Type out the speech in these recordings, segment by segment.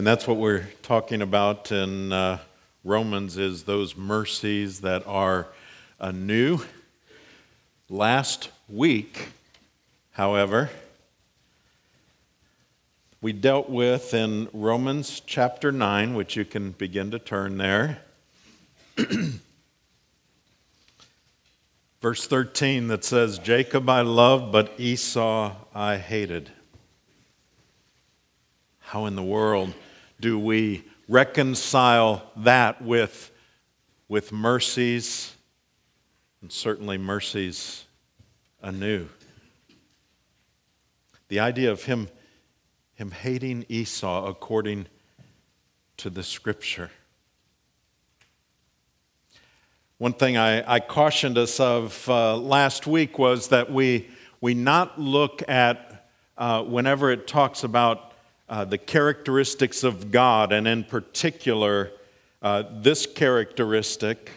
And that's what we're talking about in uh, Romans is those mercies that are anew. Last week, however, we dealt with in Romans chapter 9, which you can begin to turn there. Verse 13 that says, Jacob I loved, but Esau I hated. How in the world do we reconcile that with, with mercies, and certainly mercies anew? The idea of him, him hating Esau according to the scripture. One thing I, I cautioned us of uh, last week was that we, we not look at, uh, whenever it talks about uh, the characteristics of God, and in particular, uh, this characteristic,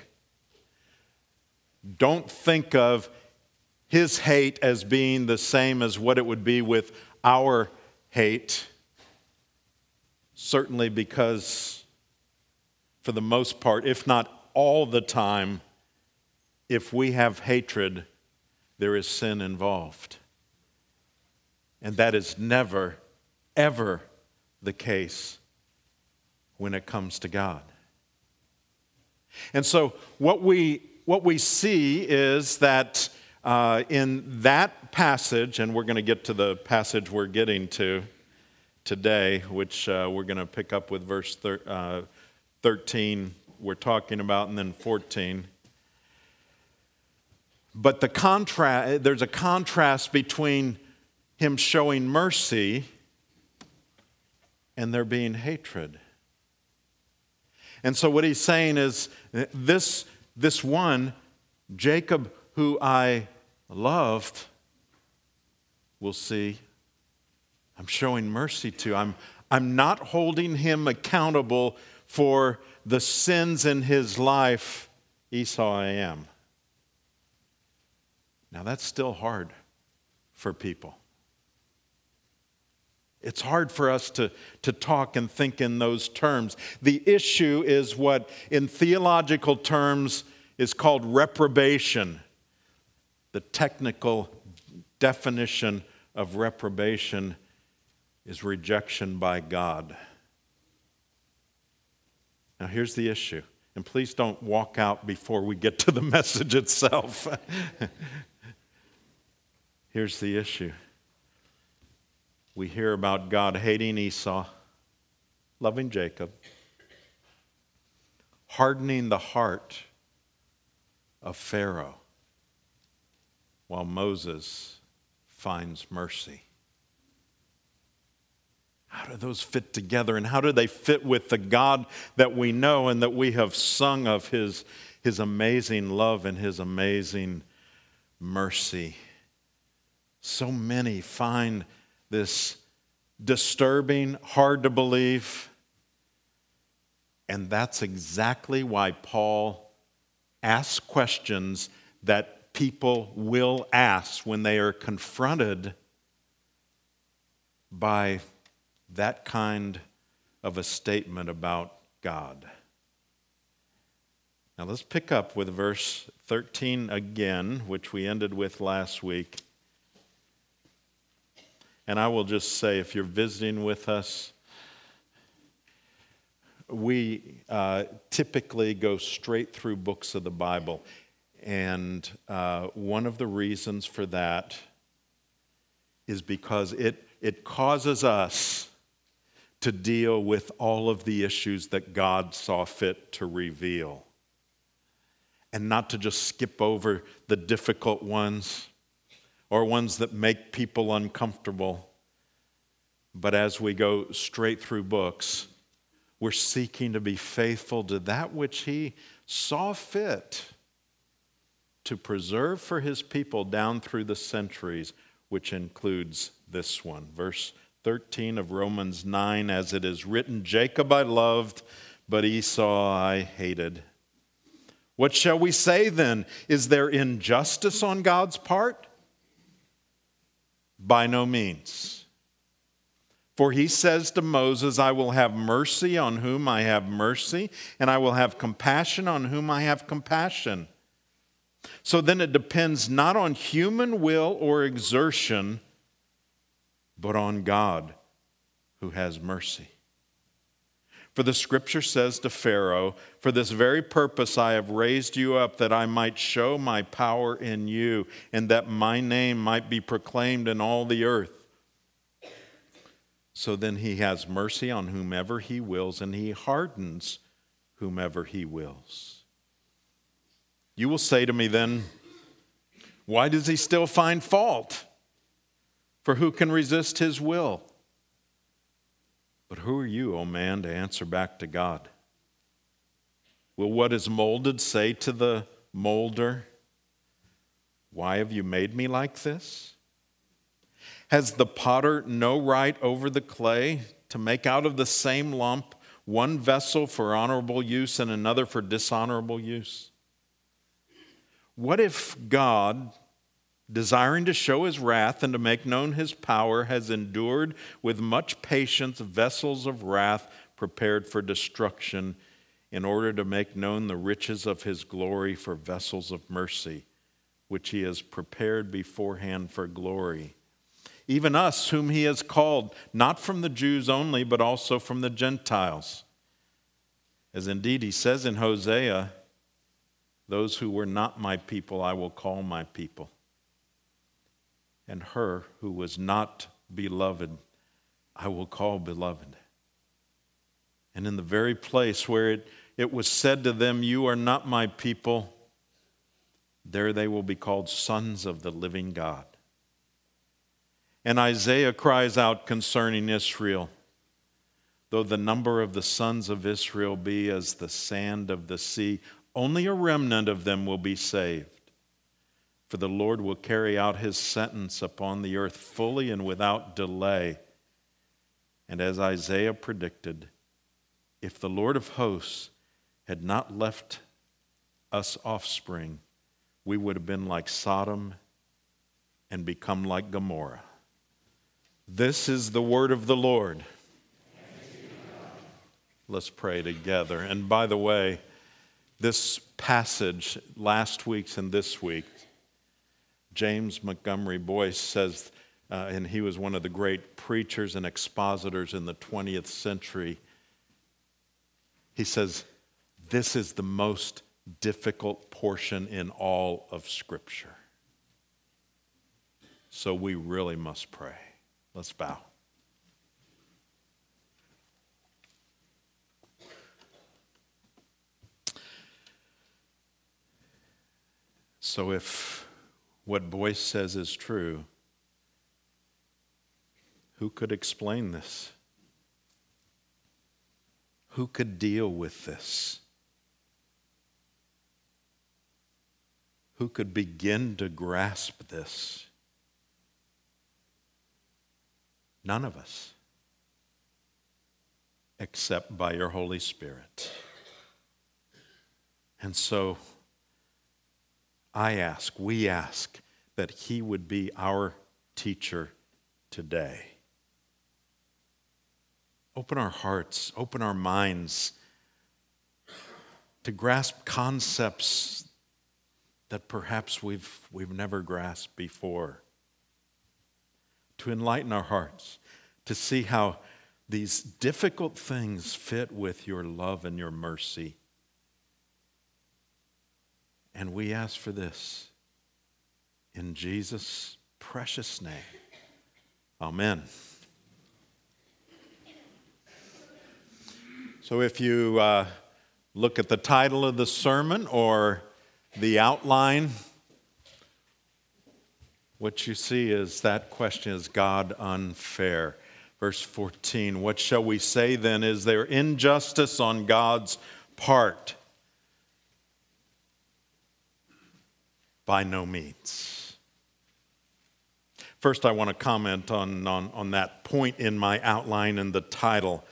don't think of his hate as being the same as what it would be with our hate. Certainly, because for the most part, if not all the time, if we have hatred, there is sin involved. And that is never, ever the case when it comes to God. And so, what we, what we see is that uh, in that passage, and we're going to get to the passage we're getting to today, which uh, we're going to pick up with verse thir- uh, 13 we're talking about, and then 14. But the contrast, there's a contrast between him showing mercy and there being hatred. And so what he's saying is this, this one, Jacob, who I loved, will see I'm showing mercy to. I'm, I'm not holding him accountable for the sins in his life, Esau I am. Now, that's still hard for people. It's hard for us to, to talk and think in those terms. The issue is what, in theological terms, is called reprobation. The technical definition of reprobation is rejection by God. Now, here's the issue, and please don't walk out before we get to the message itself. here's the issue we hear about God hating Esau, loving Jacob, hardening the heart of Pharaoh, while Moses finds mercy. How do those fit together? And how do they fit with the God that we know and that we have sung of his, his amazing love and his amazing mercy? So many find this disturbing, hard to believe. And that's exactly why Paul asks questions that people will ask when they are confronted by that kind of a statement about God. Now let's pick up with verse 13 again, which we ended with last week. And I will just say, if you're visiting with us, we uh, typically go straight through books of the Bible. And uh, one of the reasons for that is because it, it causes us to deal with all of the issues that God saw fit to reveal. And not to just skip over the difficult ones or ones that make people uncomfortable. But as we go straight through books, we're seeking to be faithful to that which He saw fit to preserve for His people down through the centuries, which includes this one. Verse 13 of Romans 9, as it is written Jacob I loved, but Esau I hated. What shall we say then? Is there injustice on God's part? By no means. For he says to Moses, I will have mercy on whom I have mercy, and I will have compassion on whom I have compassion. So then it depends not on human will or exertion, but on God who has mercy. For the scripture says to Pharaoh, For this very purpose I have raised you up, that I might show my power in you, and that my name might be proclaimed in all the earth. So then he has mercy on whomever he wills, and he hardens whomever he wills. You will say to me then, Why does he still find fault? For who can resist his will? But who are you, O oh man, to answer back to God? Will what is molded say to the molder, Why have you made me like this? Has the potter no right over the clay to make out of the same lump one vessel for honorable use and another for dishonorable use? What if God, desiring to show his wrath and to make known his power, has endured with much patience vessels of wrath prepared for destruction, in order to make known the riches of his glory for vessels of mercy, which he has prepared beforehand for glory? Even us, whom he has called, not from the Jews only, but also from the Gentiles. As indeed he says in Hosea, those who were not my people, I will call my people and her who was not beloved, I will call beloved. And in the very place where it, it was said to them, You are not my people, there they will be called sons of the living God. And Isaiah cries out concerning Israel Though the number of the sons of Israel be as the sand of the sea, only a remnant of them will be saved. For the Lord will carry out his sentence upon the earth fully and without delay. And as Isaiah predicted, if the Lord of hosts had not left us offspring, we would have been like Sodom and become like Gomorrah. This is the word of the Lord. Let's pray together. And by the way, this passage, last week's and this week, James Montgomery Boice says, uh, and he was one of the great preachers and expositors in the 20th century. He says, This is the most difficult portion in all of Scripture. So we really must pray. Let's bow. So if what Boice says is true, who could explain this? Who could deal with this? Who could begin to grasp this? None of us, except by your Holy Spirit. And so, I ask, we ask, that He would be our teacher today. Open our hearts, open our minds to grasp concepts that perhaps we've, we've never grasped before. To enlighten our hearts, to see how these difficult things fit with your love and your mercy and we ask for this in Jesus' precious name. Amen. So if you uh, look at the title of the sermon or the outline, what you see is that question is God unfair? Verse 14, what shall we say then? Is there injustice on God's part? By no means. First, I want to comment on, on, on that point in my outline and the title.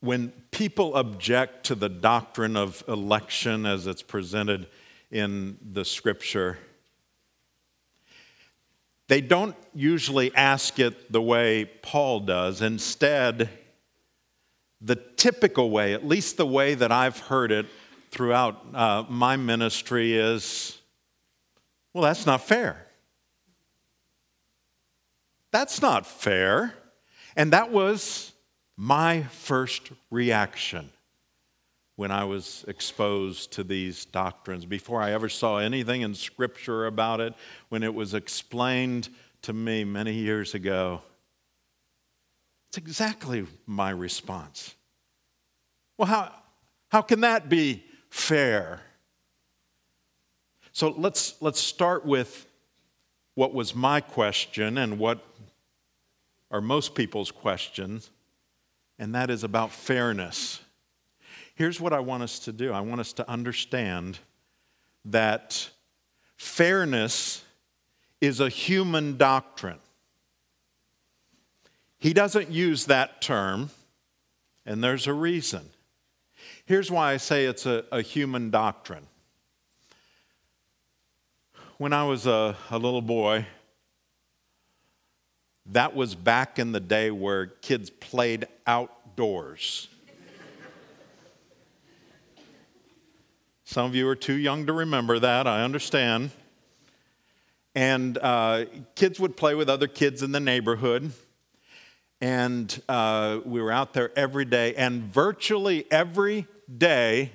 When people object to the doctrine of election as it's presented in the scripture, they don't usually ask it the way Paul does. Instead, the typical way, at least the way that I've heard it throughout uh, my ministry, is well, that's not fair. That's not fair. And that was my first reaction when I was exposed to these doctrines, before I ever saw anything in Scripture about it, when it was explained to me many years ago. It's exactly my response. Well, how, how can that be fair? So let's, let's start with what was my question and what are most people's questions, and that is about fairness. Here's what I want us to do I want us to understand that fairness is a human doctrine. He doesn't use that term, and there's a reason. Here's why I say it's a, a human doctrine. When I was a, a little boy, that was back in the day where kids played outdoors. Some of you are too young to remember that, I understand. And uh, kids would play with other kids in the neighborhood. And uh, we were out there every day, and virtually every day,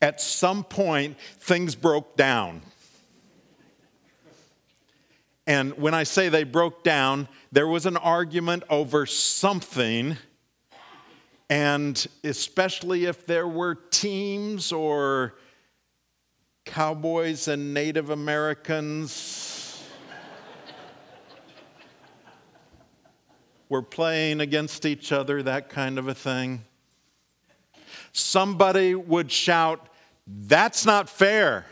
at some point, things broke down. And when I say they broke down, there was an argument over something. And especially if there were teams or cowboys and Native Americans were playing against each other, that kind of a thing somebody would shout, That's not fair.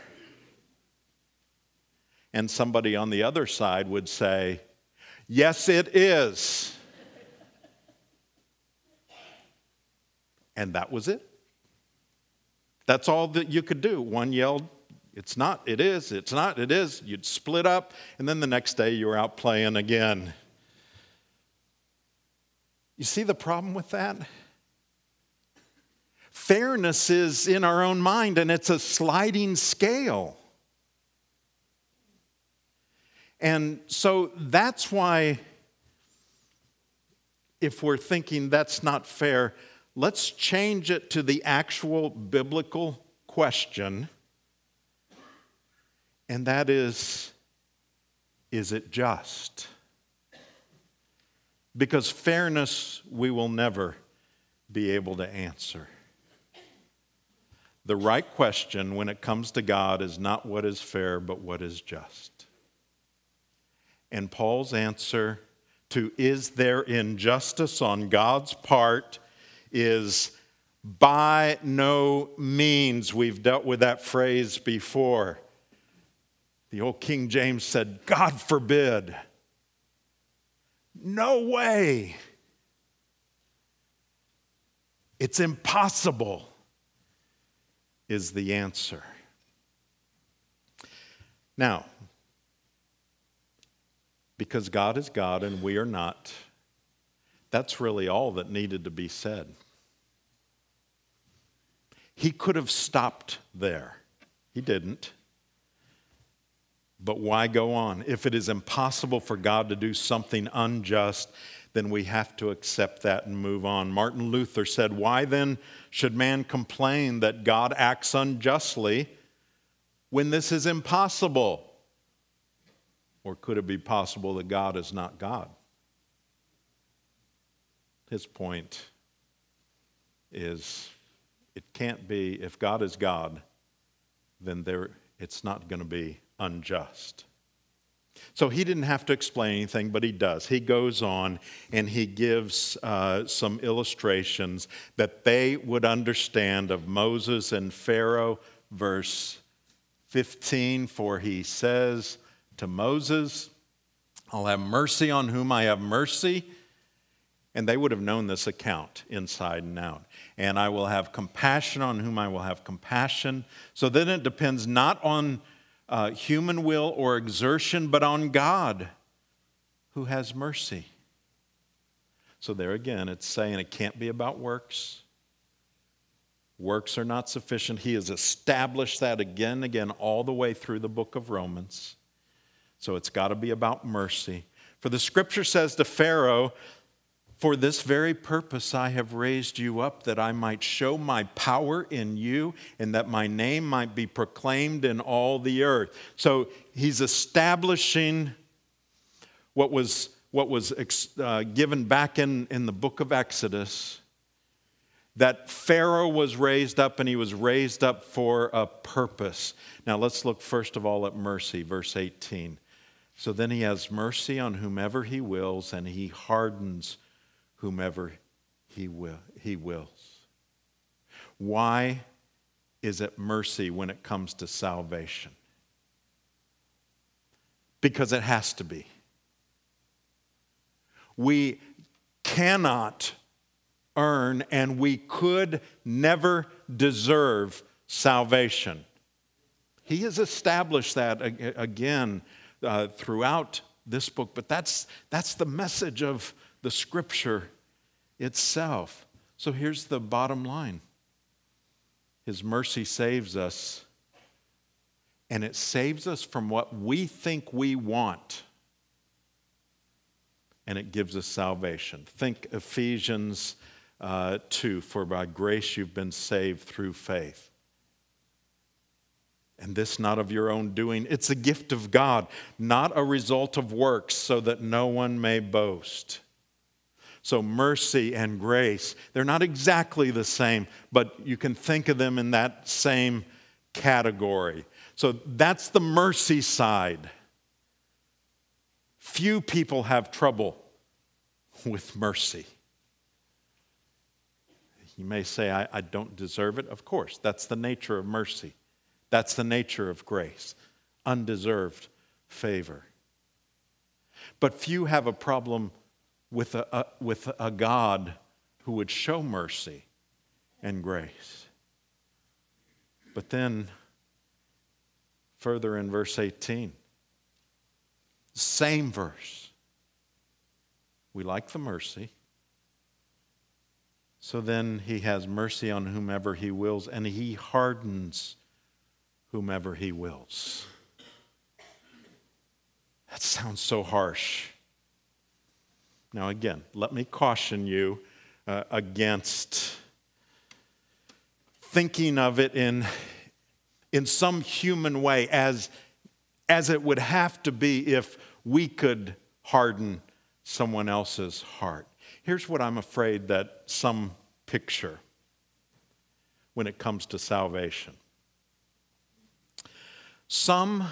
And somebody on the other side would say, Yes, it is. and that was it. That's all that you could do. One yelled, It's not, it is, it's not, it is. You'd split up, and then the next day you were out playing again. You see the problem with that? Fairness is in our own mind, and it's a sliding scale. And so that's why, if we're thinking that's not fair, let's change it to the actual biblical question, and that is is it just? Because fairness we will never be able to answer. The right question when it comes to God is not what is fair, but what is just. And Paul's answer to is there injustice on God's part is by no means. We've dealt with that phrase before. The old King James said, God forbid. No way. It's impossible is the answer. Now, because God is God and we are not, that's really all that needed to be said. He could have stopped there. He didn't. But why go on? If it is impossible for God to do something unjust, then we have to accept that and move on. Martin Luther said, Why then should man complain that God acts unjustly when this is impossible? Or could it be possible that God is not God? His point is it can't be, if God is God, then there, it's not going to be unjust. So he didn't have to explain anything, but he does. He goes on and he gives uh, some illustrations that they would understand of Moses and Pharaoh. Verse 15 For he says to Moses, I'll have mercy on whom I have mercy. And they would have known this account inside and out. And I will have compassion on whom I will have compassion. So then it depends not on uh, human will or exertion, but on God who has mercy. So, there again, it's saying it can't be about works. Works are not sufficient. He has established that again and again all the way through the book of Romans. So, it's got to be about mercy. For the scripture says to Pharaoh, For this very purpose I have raised you up, that I might show my power in you, and that my name might be proclaimed in all the earth. So he's establishing what was, what was uh, given back in, in the book of Exodus that Pharaoh was raised up and he was raised up for a purpose. Now let's look first of all at mercy, verse 18. So then he has mercy on whomever he wills, and he hardens whomever he, will, he wills. Why is it mercy when it comes to salvation? Because it has to be. We cannot earn and we could never deserve salvation. He has established that again uh, throughout this book, but that's, that's the message of the scripture itself. So here's the bottom line His mercy saves us, and it saves us from what we think we want, and it gives us salvation. Think Ephesians uh, 2 For by grace you've been saved through faith. And this not of your own doing. It's a gift of God, not a result of works, so that no one may boast. So, mercy and grace, they're not exactly the same, but you can think of them in that same category. So, that's the mercy side. Few people have trouble with mercy. You may say, I, I don't deserve it. Of course, that's the nature of mercy. That's the nature of grace undeserved favor. But few have a problem with a, a, with a God who would show mercy and grace. But then, further in verse 18, same verse. We like the mercy. So then he has mercy on whomever he wills, and he hardens whomever he wills. That sounds so harsh. Now, again, let me caution you uh, against thinking of it in, in some human way as, as it would have to be if we could harden someone else's heart. Here's what I'm afraid that some picture when it comes to salvation. Some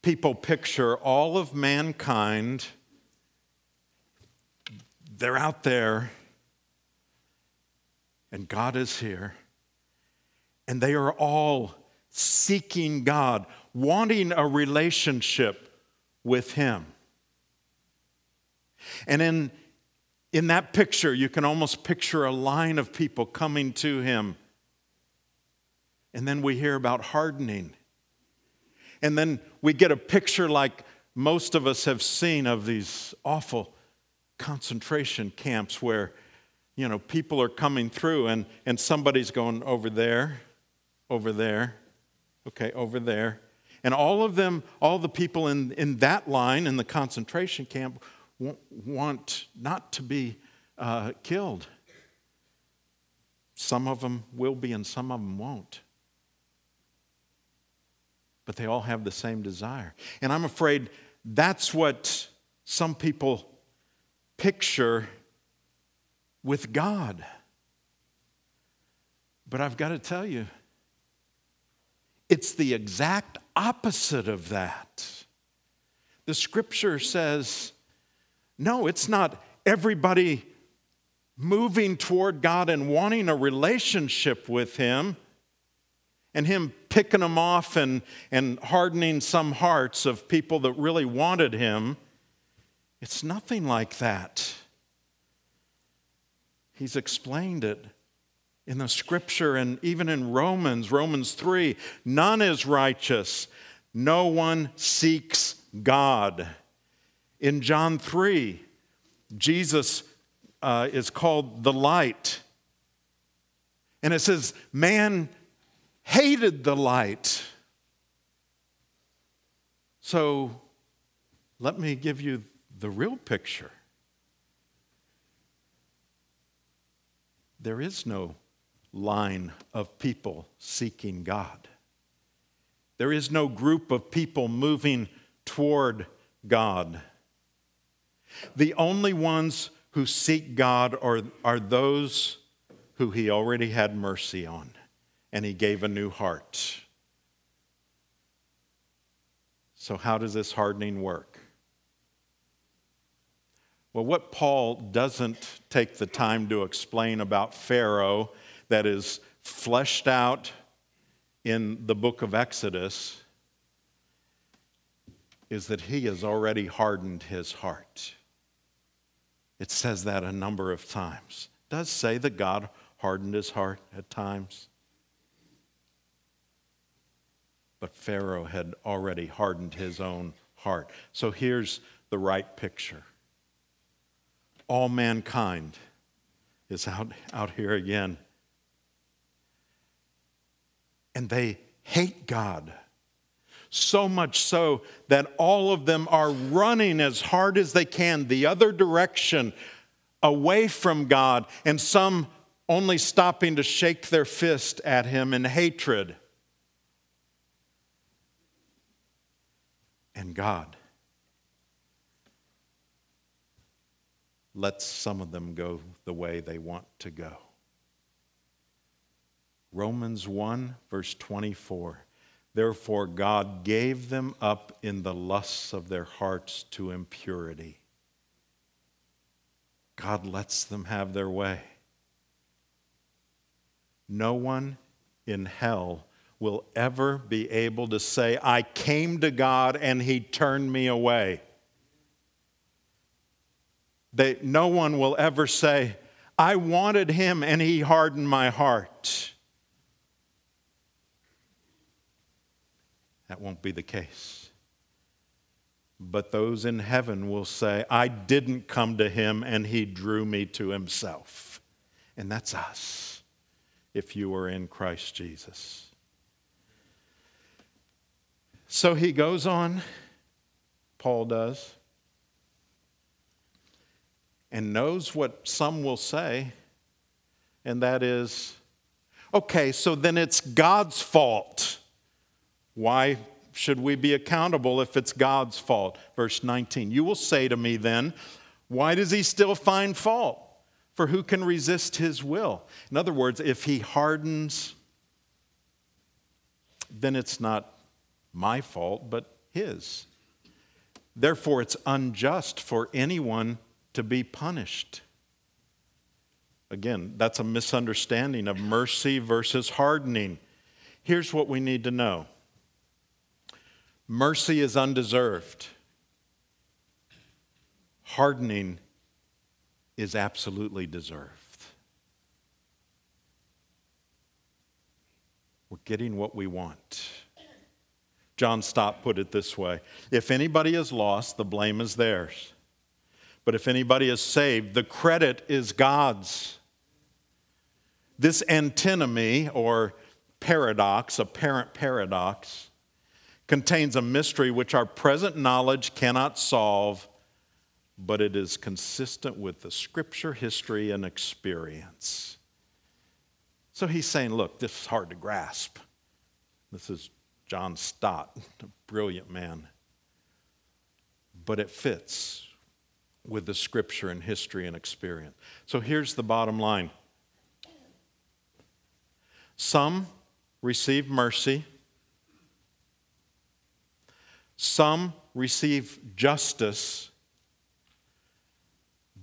people picture all of mankind, they're out there, and God is here, and they are all seeking God, wanting a relationship with Him. And in, in that picture, you can almost picture a line of people coming to Him. And then we hear about hardening and then we get a picture like most of us have seen of these awful concentration camps where, you know, people are coming through and, and somebody's going over there, over there, okay, over there. And all of them, all the people in, in that line in the concentration camp want not to be uh, killed. Some of them will be and some of them won't but they all have the same desire. And I'm afraid that's what some people picture with God. But I've got to tell you, it's the exact opposite of that. The scripture says, no, it's not everybody moving toward God and wanting a relationship with Him and him picking them off and, and hardening some hearts of people that really wanted him. It's nothing like that. He's explained it in the scripture and even in Romans, Romans 3 none is righteous, No one seeks God. In John 3, Jesus uh, is called the light. And it says, man hated the light. So let me give you the real picture. There is no line of people seeking God. There is no group of people moving toward God. The only ones who seek God are, are those who He already had mercy on, and He gave a new heart. So, how does this hardening work? Well, what Paul doesn't take the time to explain about Pharaoh that is fleshed out in the book of Exodus is that he has already hardened his heart. It says that a number of times. It does say that God hardened his heart at times. But Pharaoh had already hardened his own heart. So here's the right picture. All mankind is out, out here again and they hate God. So much so that all of them are running as hard as they can the other direction, away from God, and some only stopping to shake their fist at Him in hatred. And God lets some of them go the way they want to go. Romans 1, verse 24. Therefore, God gave them up in the lusts of their hearts to impurity. God lets them have their way. No one in hell will ever be able to say, I came to God and he turned me away. They, no one will ever say, I wanted him and he hardened my heart. That won't be the case. But those in heaven will say, I didn't come to him and he drew me to himself. And that's us, if you are in Christ Jesus. So he goes on, Paul does, and knows what some will say, and that is, okay, so then it's God's fault why should we be accountable if it's God's fault? Verse 19. You will say to me then, why does he still find fault? For who can resist his will? In other words, if he hardens, then it's not my fault, but his. Therefore, it's unjust for anyone to be punished. Again, that's a misunderstanding of mercy versus hardening. Here's what we need to know Mercy is undeserved. Hardening is absolutely deserved. We're getting what we want. John Stott put it this way If anybody is lost, the blame is theirs. But if anybody is saved, the credit is God's. This antinomy or paradox, apparent paradox, contains a mystery which our present knowledge cannot solve, but it is consistent with the scripture, history, and experience. So he's saying, look, this is hard to grasp. This is John Stott, a brilliant man. But it fits with the scripture and history and experience. So here's the bottom line some receive mercy some receive justice,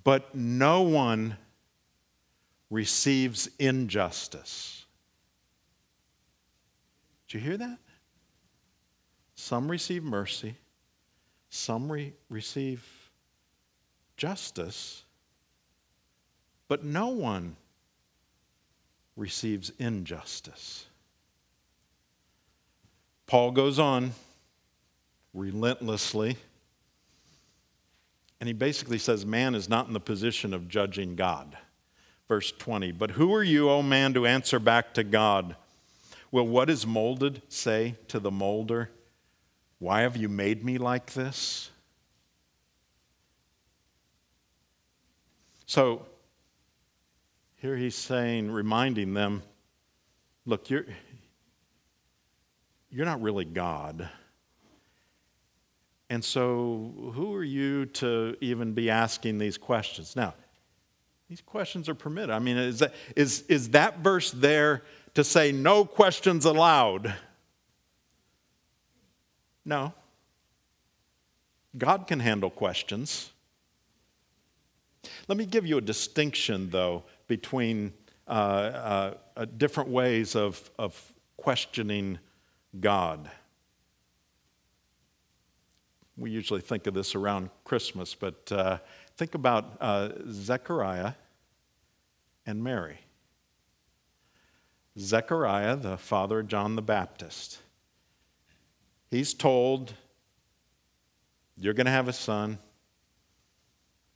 but no one receives injustice. Did you hear that? Some receive mercy, some re- receive justice, but no one receives injustice. Paul goes on relentlessly. And he basically says man is not in the position of judging God. Verse 20, but who are you, O man, to answer back to God? Will what is molded say to the molder, Why have you made me like this? So here he's saying, reminding them, look, you're, you're not really God. And so, who are you to even be asking these questions? Now, these questions are permitted. I mean, is that, is, is that verse there to say no questions allowed? No. God can handle questions. Let me give you a distinction, though, between uh, uh, uh, different ways of, of questioning God. We usually think of this around Christmas, but uh, think about uh, Zechariah and Mary. Zechariah, the father of John the Baptist, he's told, You're going to have a son,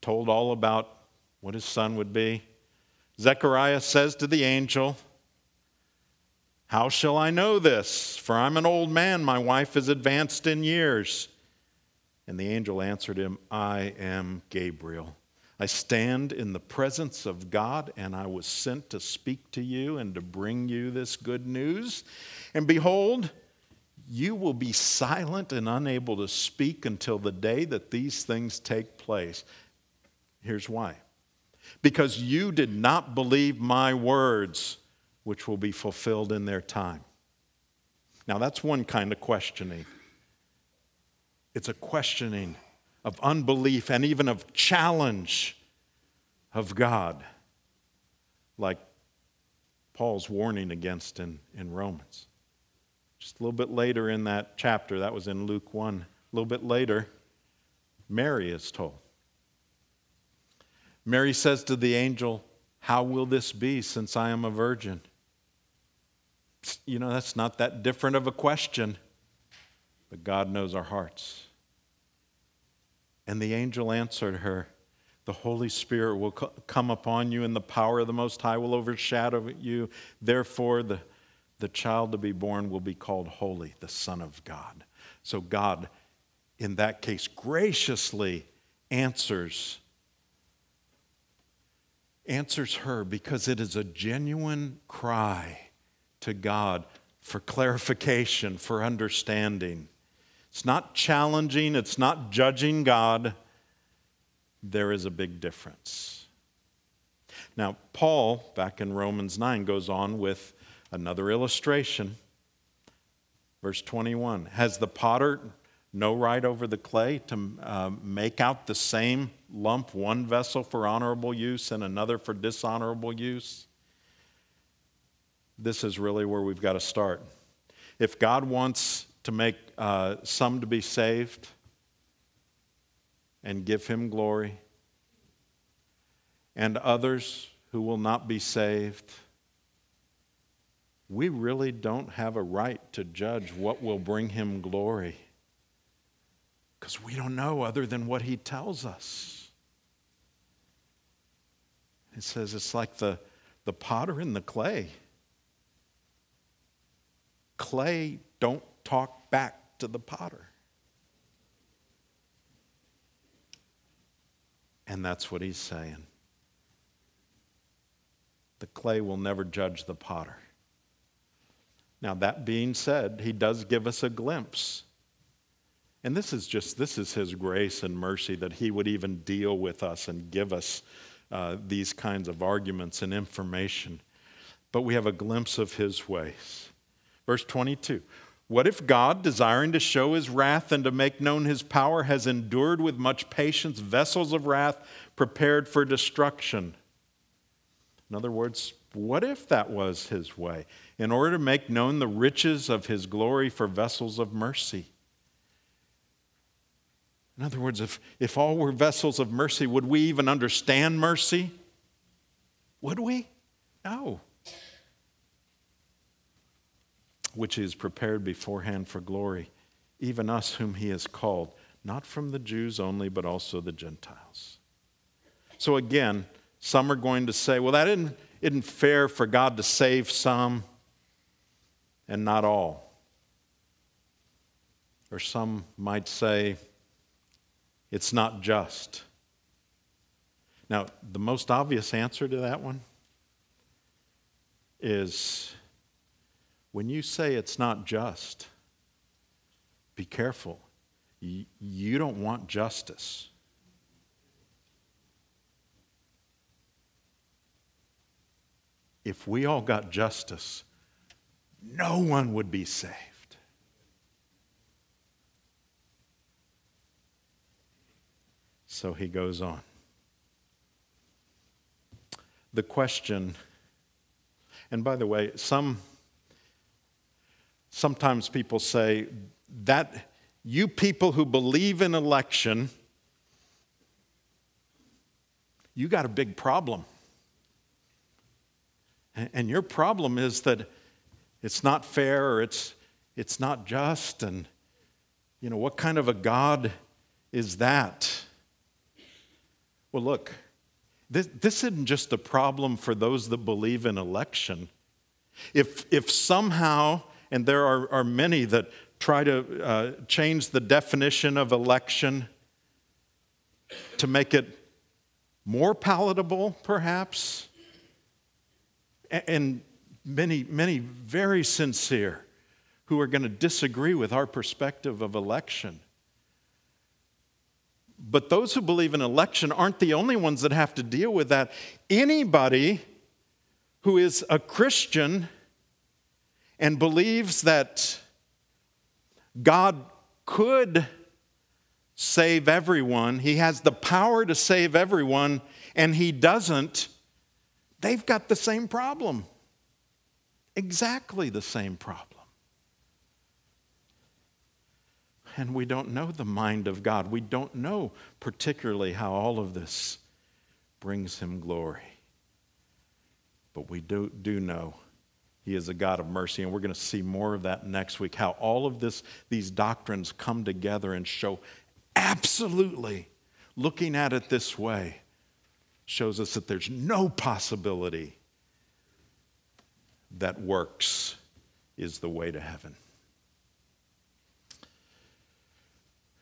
told all about what his son would be. Zechariah says to the angel, How shall I know this? For I'm an old man, my wife is advanced in years. And the angel answered him, I am Gabriel. I stand in the presence of God, and I was sent to speak to you and to bring you this good news. And behold, you will be silent and unable to speak until the day that these things take place. Here's why because you did not believe my words, which will be fulfilled in their time. Now, that's one kind of questioning. It's a questioning of unbelief and even of challenge of God, like Paul's warning against in, in Romans. Just a little bit later in that chapter, that was in Luke 1, a little bit later, Mary is told Mary says to the angel, How will this be since I am a virgin? You know, that's not that different of a question, but God knows our hearts. And the angel answered her, The Holy Spirit will come upon you, and the power of the Most High will overshadow you. Therefore, the, the child to be born will be called Holy, the Son of God. So, God, in that case, graciously answers answers her because it is a genuine cry to God for clarification, for understanding. It's not challenging, it's not judging God. There is a big difference. Now, Paul, back in Romans 9, goes on with another illustration. Verse 21 Has the potter no right over the clay to uh, make out the same lump, one vessel for honorable use and another for dishonorable use? This is really where we've got to start. If God wants to make uh, some to be saved and give him glory, and others who will not be saved, we really don't have a right to judge what will bring him glory because we don't know other than what he tells us. It says it's like the, the potter and the clay. Clay don't talk back to the potter. And that's what he's saying. The clay will never judge the potter. Now, that being said, he does give us a glimpse and this is just, this is His grace and mercy that He would even deal with us and give us uh, these kinds of arguments and information. But we have a glimpse of His ways. Verse 22 What if God, desiring to show His wrath and to make known His power, has endured with much patience vessels of wrath prepared for destruction? In other words, what if that was His way? In order to make known the riches of His glory for vessels of mercy in other words, if, if all were vessels of mercy, would we even understand mercy? Would we? No. Which is prepared beforehand for glory. even us whom he has called, not from the Jews only, but also the Gentiles. So again, some are going to say, well, that isn't, isn't fair for God to save some and not all. Or some might say, it's not just. Now, the most obvious answer to that one is when you say it's not just, be careful. You don't want justice. If we all got justice, no one would be saved. So he goes on. The question, and by the way, some sometimes people say that you people who believe in election, you got a big problem. And your problem is that it's not fair or it's, it's not just. And, you know, what kind of a God is that? Well, look, this, this isn't just a problem for those that believe in election. If, if somehow, and there are, are many that try to uh, change the definition of election to make it more palatable, perhaps, and many, many very sincere who are going to disagree with our perspective of election. But those who believe in election aren't the only ones that have to deal with that. Anybody who is a Christian and believes that God could save everyone, He has the power to save everyone, and He doesn't, they've got the same problem. Exactly the same problem. and we don't know the mind of God. We don't know particularly how all of this brings him glory. But we do, do know he is a God of mercy, and we're going to see more of that next week. How all of this, these doctrines come together and show absolutely, looking at it this way, shows us that there's no possibility that works is the way to heaven.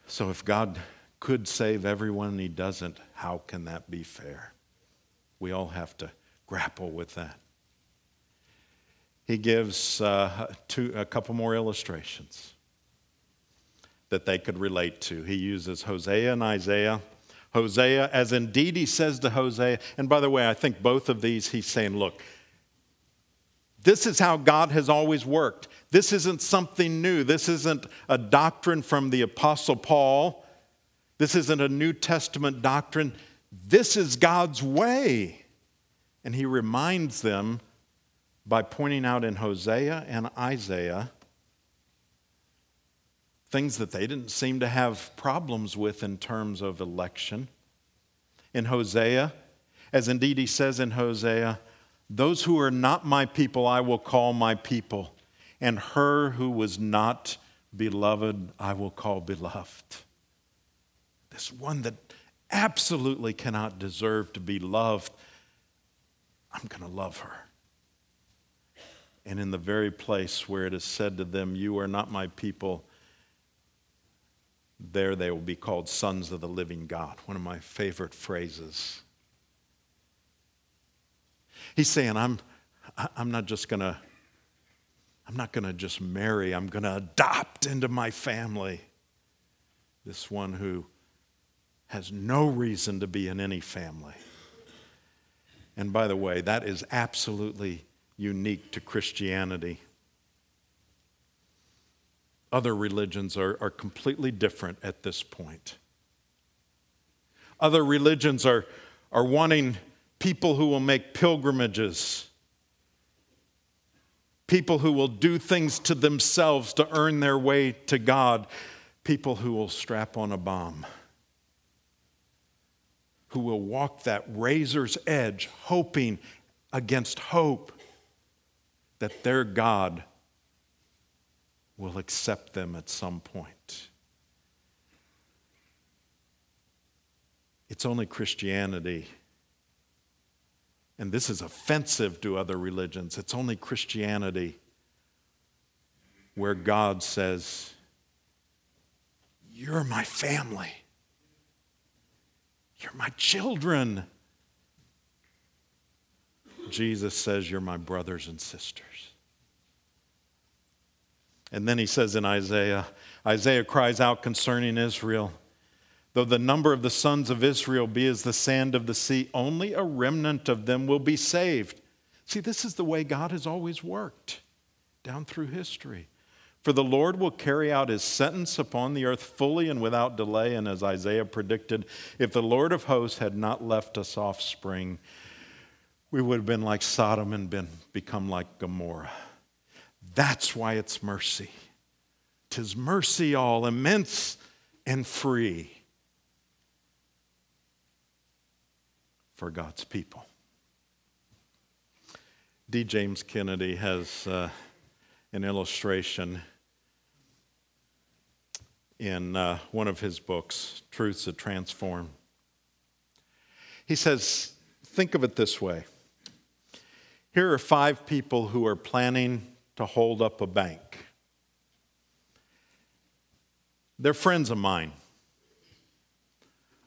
So if God could save everyone and he doesn't, how can that be fair? We all have to grapple with that. He gives uh, two, a couple more illustrations that they could relate to. He uses Hosea and Isaiah. Hosea, as indeed he says to Hosea, and by the way, I think both of these he's saying, look, this is how God has always worked. This isn't something new. This isn't a doctrine from the Apostle Paul. This isn't a New Testament doctrine. This is God's way. And he reminds them by pointing out in Hosea and Isaiah things that they didn't seem to have problems with in terms of election. In Hosea, as indeed he says in Hosea, those who are not my people I will call my people and her who was not beloved, I will call beloved. This one that absolutely cannot deserve to be loved, I'm going to love her. And in the very place where it is said to them, You are not my people, there they will be called sons of the living God. One of my favorite phrases. He's saying, I'm, I'm not just going to I'm not going to just marry, I'm going to adopt into my family this one who has no reason to be in any family. And by the way, that is absolutely unique to Christianity. Other religions are, are completely different at this point. Other religions are, are wanting people who will make pilgrimages people who will do things to themselves to earn their way to God, people who will strap on a bomb, who will walk that razor's edge, hoping against hope that their God will accept them at some point. It's only Christianity, and this is offensive to other religions. It's only Christianity where God says, You're my family, you're my children. Jesus says, You're my brothers and sisters. And then he says in Isaiah, Isaiah cries out concerning Israel, though the number of the sons of Israel be as the sand of the sea, only a remnant of them will be saved. See, this is the way God has always worked down through history. For the Lord will carry out his sentence upon the earth fully and without delay. And as Isaiah predicted, if the Lord of hosts had not left us offspring, we would have been like Sodom and been, become like Gomorrah. That's why it's mercy. Tis mercy all, immense and free for God's people. D. James Kennedy has uh, an illustration in uh, one of his books, Truths That Transform. He says, Think of it this way here are five people who are planning to hold up a bank. They're friends of mine.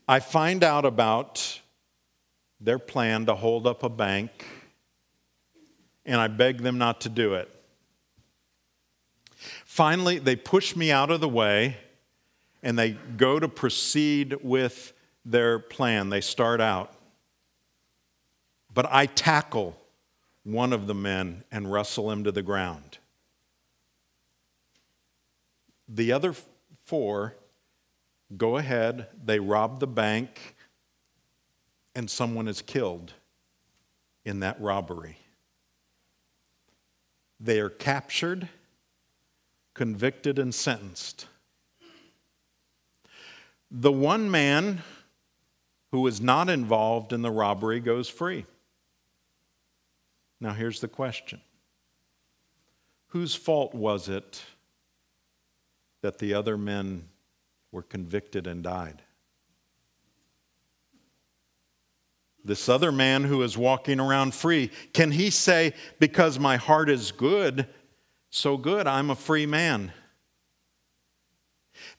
I find out about their plan to hold up a bank, and I beg them not to do it. Finally, they push me out of the way and they go to proceed with their plan. They start out. But I tackle one of the men and wrestle him to the ground. The other four go ahead, they rob the bank, and someone is killed in that robbery. They are captured, convicted, and sentenced. The one man who was not involved in the robbery goes free. Now, here's the question Whose fault was it that the other men were convicted and died? This other man who is walking around free, can he say, Because my heart is good, so good, I'm a free man?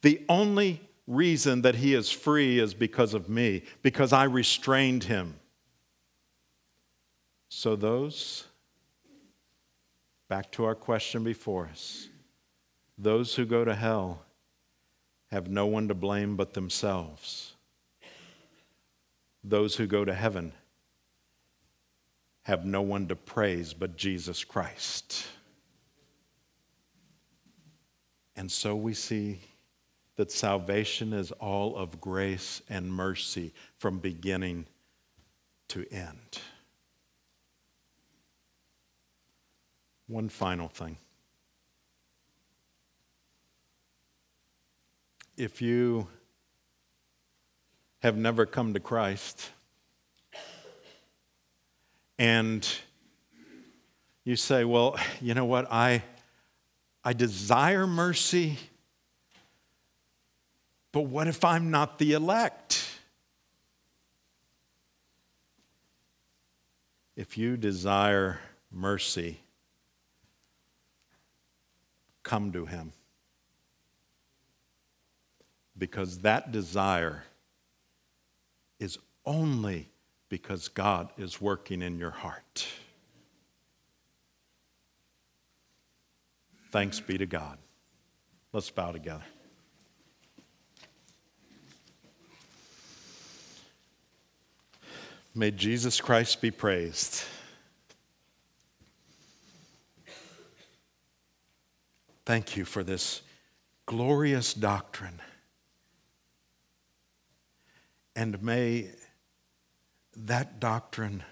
The only reason that he is free is because of me, because I restrained him. So, those, back to our question before us, those who go to hell have no one to blame but themselves. Those who go to heaven have no one to praise but Jesus Christ. And so we see that salvation is all of grace and mercy from beginning to end. One final thing. If you have never come to Christ and you say, Well, you know what? I, I desire mercy, but what if I'm not the elect? If you desire mercy, come to Him. Because that desire is only because God is working in your heart. Thanks be to God. Let's bow together. May Jesus Christ be praised. Thank you for this glorious doctrine. And may that doctrine,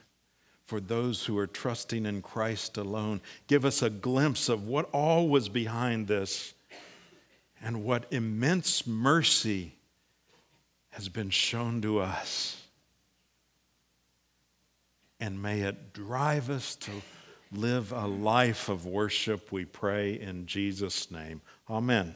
for those who are trusting in Christ alone, give us a glimpse of what all was behind this and what immense mercy has been shown to us. And may it drive us to live a life of worship, we pray in Jesus' name. Amen.